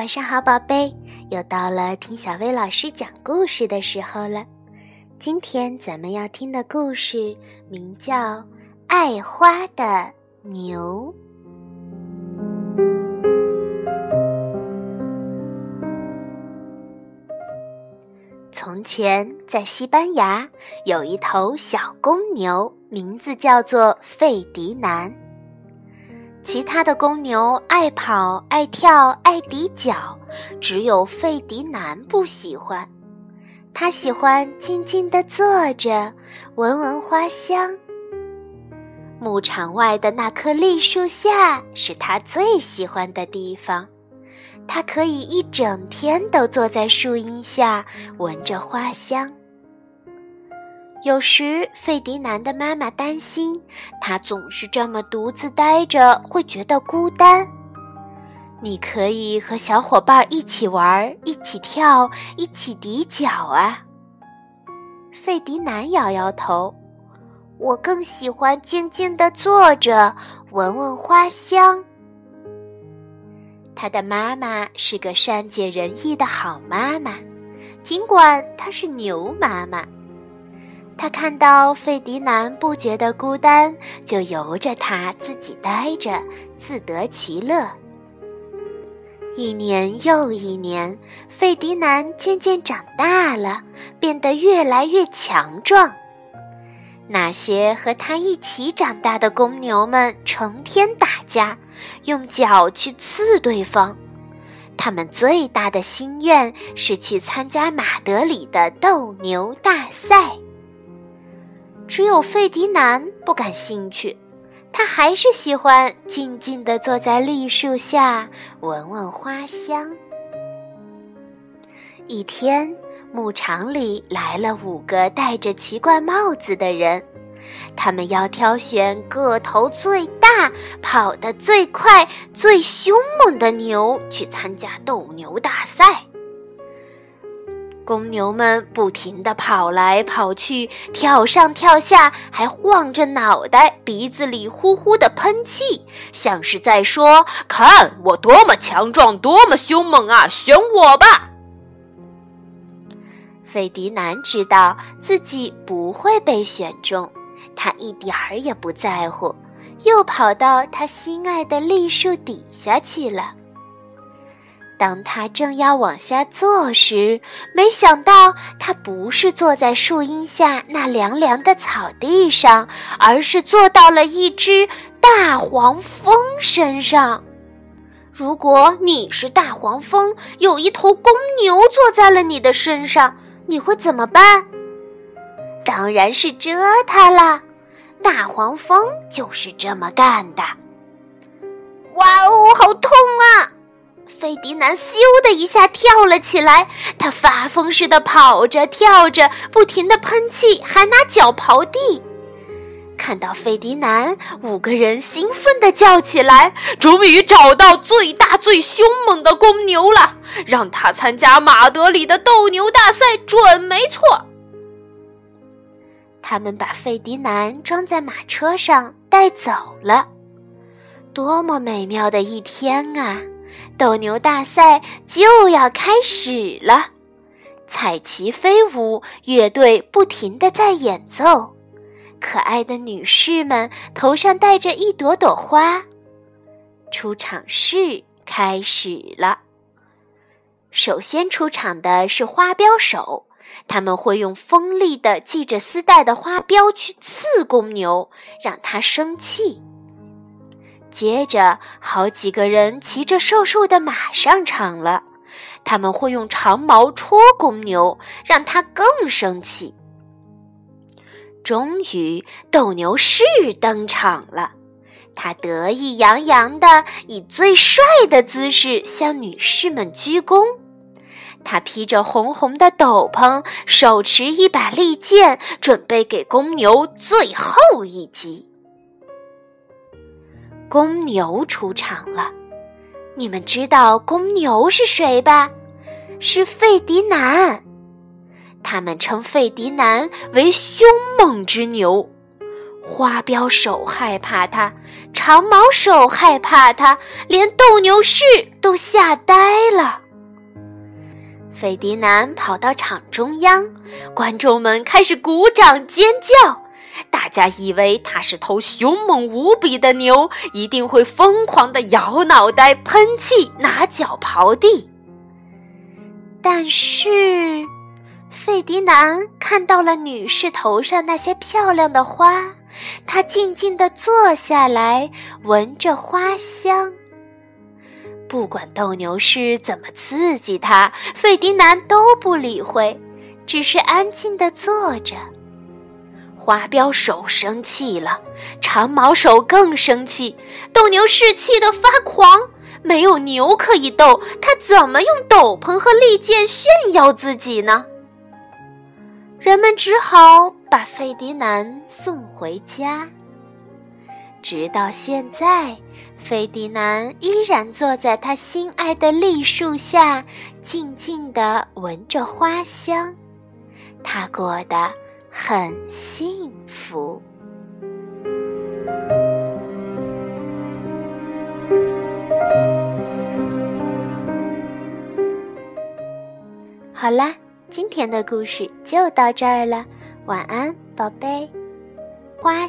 晚上好，宝贝，又到了听小薇老师讲故事的时候了。今天咱们要听的故事名叫《爱花的牛》。从前，在西班牙有一头小公牛，名字叫做费迪南。其他的公牛爱跑、爱跳、爱抵脚，只有费迪南不喜欢。他喜欢静静地坐着，闻闻花香。牧场外的那棵栗树下是他最喜欢的地方，他可以一整天都坐在树荫下，闻着花香。有时，费迪南的妈妈担心他总是这么独自呆着，会觉得孤单。你可以和小伙伴一起玩，一起跳，一起抵脚啊。费迪南摇摇头，我更喜欢静静地坐着，闻闻花香。他的妈妈是个善解人意的好妈妈，尽管她是牛妈妈。他看到费迪南不觉得孤单，就由着他自己呆着，自得其乐。一年又一年，费迪南渐渐长大了，变得越来越强壮。那些和他一起长大的公牛们成天打架，用脚去刺对方。他们最大的心愿是去参加马德里的斗牛大赛。只有费迪南不感兴趣，他还是喜欢静静地坐在栗树下闻闻花香。一天，牧场里来了五个戴着奇怪帽子的人，他们要挑选个头最大、跑得最快、最凶猛的牛去参加斗牛大赛。公牛们不停地跑来跑去，跳上跳下，还晃着脑袋，鼻子里呼呼地喷气，像是在说：“看我多么强壮，多么凶猛啊！选我吧！”费迪南知道自己不会被选中，他一点儿也不在乎，又跑到他心爱的栗树底下去了。当他正要往下坐时，没想到他不是坐在树荫下那凉凉的草地上，而是坐到了一只大黄蜂身上。如果你是大黄蜂，有一头公牛坐在了你的身上，你会怎么办？当然是蛰它了。大黄蜂就是这么干的。哇哦，好痛啊！费迪南咻的一下跳了起来，他发疯似的跑着、跳着，不停的喷气，还拿脚刨地。看到费迪南，五个人兴奋的叫起来：“终于找到最大、最凶猛的公牛了！让他参加马德里的斗牛大赛，准没错。”他们把费迪南装在马车上带走了。多么美妙的一天啊！斗牛大赛就要开始了，彩旗飞舞，乐队不停地在演奏，可爱的女士们头上戴着一朵朵花。出场式开始了。首先出场的是花镖手，他们会用锋利的系着丝带的花镖去刺公牛，让它生气。接着，好几个人骑着瘦瘦的马上场了，他们会用长矛戳公牛，让它更生气。终于，斗牛士登场了，他得意洋洋地以最帅的姿势向女士们鞠躬。他披着红红的斗篷，手持一把利剑，准备给公牛最后一击。公牛出场了，你们知道公牛是谁吧？是费迪南。他们称费迪南为凶猛之牛。花镖手害怕他，长毛手害怕他，连斗牛士都吓呆了。费迪南跑到场中央，观众们开始鼓掌尖叫。大家以为它是头凶猛无比的牛，一定会疯狂地摇脑袋、喷气、拿脚刨地。但是，费迪南看到了女士头上那些漂亮的花，他静静地坐下来，闻着花香。不管斗牛士怎么刺激他，费迪南都不理会，只是安静地坐着。花镖手生气了，长毛手更生气，斗牛士气得发狂。没有牛可以斗，他怎么用斗篷和利剑炫耀自己呢？人们只好把费迪南送回家。直到现在，费迪南依然坐在他心爱的栗树下，静静地闻着花香。他过得。很幸福。好啦，今天的故事就到这儿了，晚安，宝贝，花。